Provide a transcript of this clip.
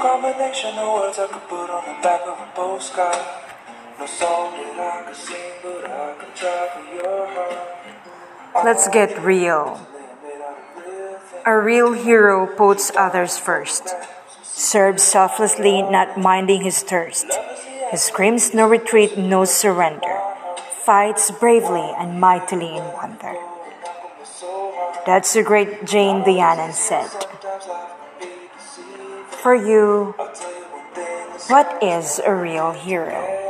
Combination of words I could put on the back of a postcard. No song that I could sing, but I could try for your heart. Let's get real. A real hero puts others first. Serves selflessly, not minding his thirst. He screams no retreat, no surrender. Fights bravely and mightily in wonder. That's the great Jane Dianan said. For you, what is a real hero?